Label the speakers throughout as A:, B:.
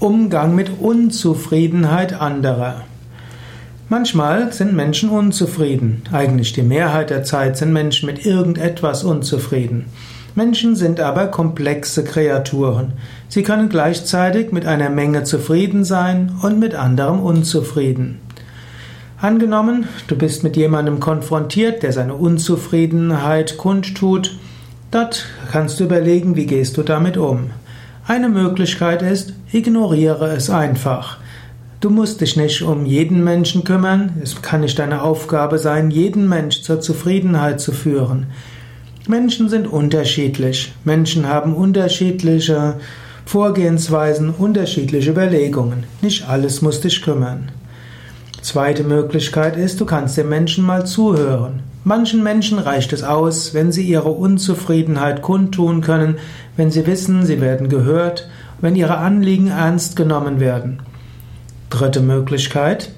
A: Umgang mit Unzufriedenheit anderer. Manchmal sind Menschen unzufrieden. Eigentlich die Mehrheit der Zeit sind Menschen mit irgendetwas unzufrieden. Menschen sind aber komplexe Kreaturen. Sie können gleichzeitig mit einer Menge zufrieden sein und mit anderem unzufrieden. Angenommen, du bist mit jemandem konfrontiert, der seine Unzufriedenheit kundtut, dort kannst du überlegen, wie gehst du damit um. Eine Möglichkeit ist, ignoriere es einfach. Du musst dich nicht um jeden Menschen kümmern. Es kann nicht deine Aufgabe sein, jeden Mensch zur Zufriedenheit zu führen. Menschen sind unterschiedlich. Menschen haben unterschiedliche Vorgehensweisen, unterschiedliche Überlegungen. Nicht alles muss dich kümmern. Zweite Möglichkeit ist, du kannst den Menschen mal zuhören. Manchen Menschen reicht es aus, wenn sie ihre Unzufriedenheit kundtun können, wenn sie wissen, sie werden gehört, wenn ihre Anliegen ernst genommen werden. Dritte Möglichkeit,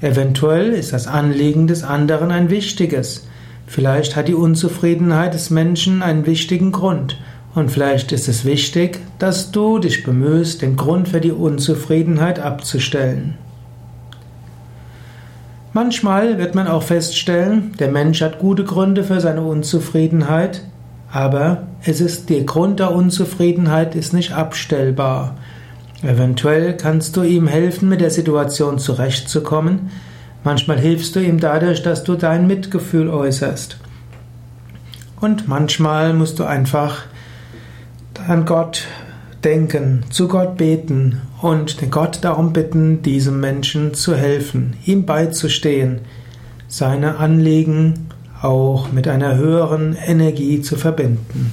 A: eventuell ist das Anliegen des anderen ein wichtiges. Vielleicht hat die Unzufriedenheit des Menschen einen wichtigen Grund. Und vielleicht ist es wichtig, dass du dich bemühst, den Grund für die Unzufriedenheit abzustellen. Manchmal wird man auch feststellen, der Mensch hat gute Gründe für seine Unzufriedenheit, aber es ist der Grund der Unzufriedenheit ist nicht abstellbar. Eventuell kannst du ihm helfen, mit der Situation zurechtzukommen. Manchmal hilfst du ihm dadurch, dass du dein Mitgefühl äußerst. Und manchmal musst du einfach an Gott denken, zu Gott beten und Gott darum bitten, diesem Menschen zu helfen, ihm beizustehen, seine Anliegen auch mit einer höheren Energie zu verbinden.